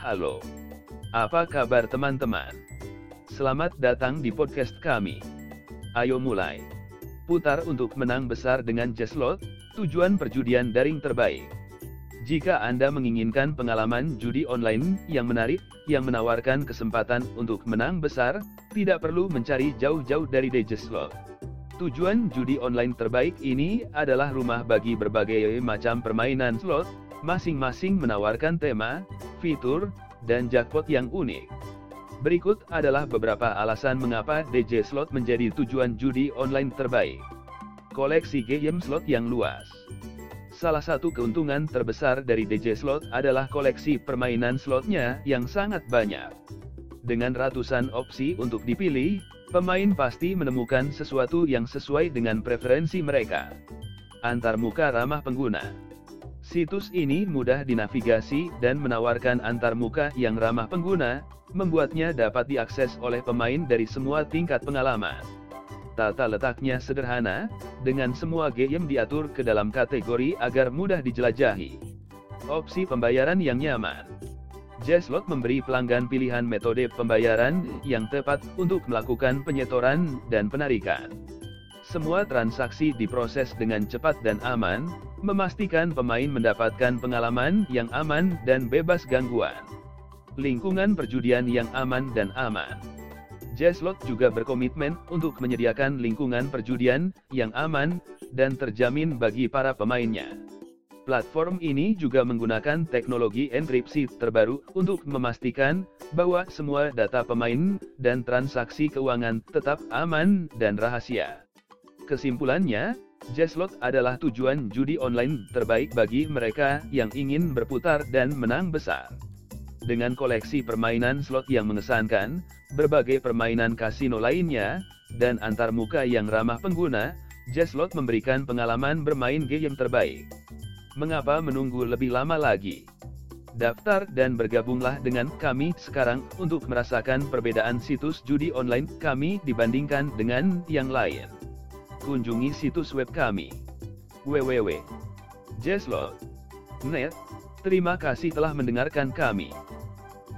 Halo. Apa kabar teman-teman? Selamat datang di podcast kami. Ayo mulai. Putar untuk menang besar dengan Jazzlot, tujuan perjudian daring terbaik. Jika Anda menginginkan pengalaman judi online yang menarik, yang menawarkan kesempatan untuk menang besar, tidak perlu mencari jauh-jauh dari Jazzlot. Tujuan judi online terbaik ini adalah rumah bagi berbagai macam permainan slot, masing-masing menawarkan tema, fitur, dan jackpot yang unik. Berikut adalah beberapa alasan mengapa DJ Slot menjadi tujuan judi online terbaik. Koleksi game slot yang luas. Salah satu keuntungan terbesar dari DJ Slot adalah koleksi permainan slotnya yang sangat banyak. Dengan ratusan opsi untuk dipilih, pemain pasti menemukan sesuatu yang sesuai dengan preferensi mereka. Antarmuka ramah pengguna. Situs ini mudah dinavigasi dan menawarkan antarmuka yang ramah pengguna, membuatnya dapat diakses oleh pemain dari semua tingkat pengalaman. Tata letaknya sederhana, dengan semua game diatur ke dalam kategori agar mudah dijelajahi. Opsi pembayaran yang nyaman. Jazzlot memberi pelanggan pilihan metode pembayaran yang tepat untuk melakukan penyetoran dan penarikan. Semua transaksi diproses dengan cepat dan aman, memastikan pemain mendapatkan pengalaman yang aman dan bebas gangguan. Lingkungan perjudian yang aman dan aman. Jazzlot juga berkomitmen untuk menyediakan lingkungan perjudian yang aman dan terjamin bagi para pemainnya. Platform ini juga menggunakan teknologi enkripsi terbaru untuk memastikan bahwa semua data pemain dan transaksi keuangan tetap aman dan rahasia. Kesimpulannya, Jazzlot adalah tujuan judi online terbaik bagi mereka yang ingin berputar dan menang besar. Dengan koleksi permainan slot yang mengesankan, berbagai permainan kasino lainnya, dan antarmuka yang ramah pengguna, Jazzlot memberikan pengalaman bermain game terbaik. Mengapa menunggu lebih lama lagi? Daftar dan bergabunglah dengan kami sekarang untuk merasakan perbedaan situs judi online kami dibandingkan dengan yang lain kunjungi situs web kami www.jazzlot.net. Terima kasih telah mendengarkan kami.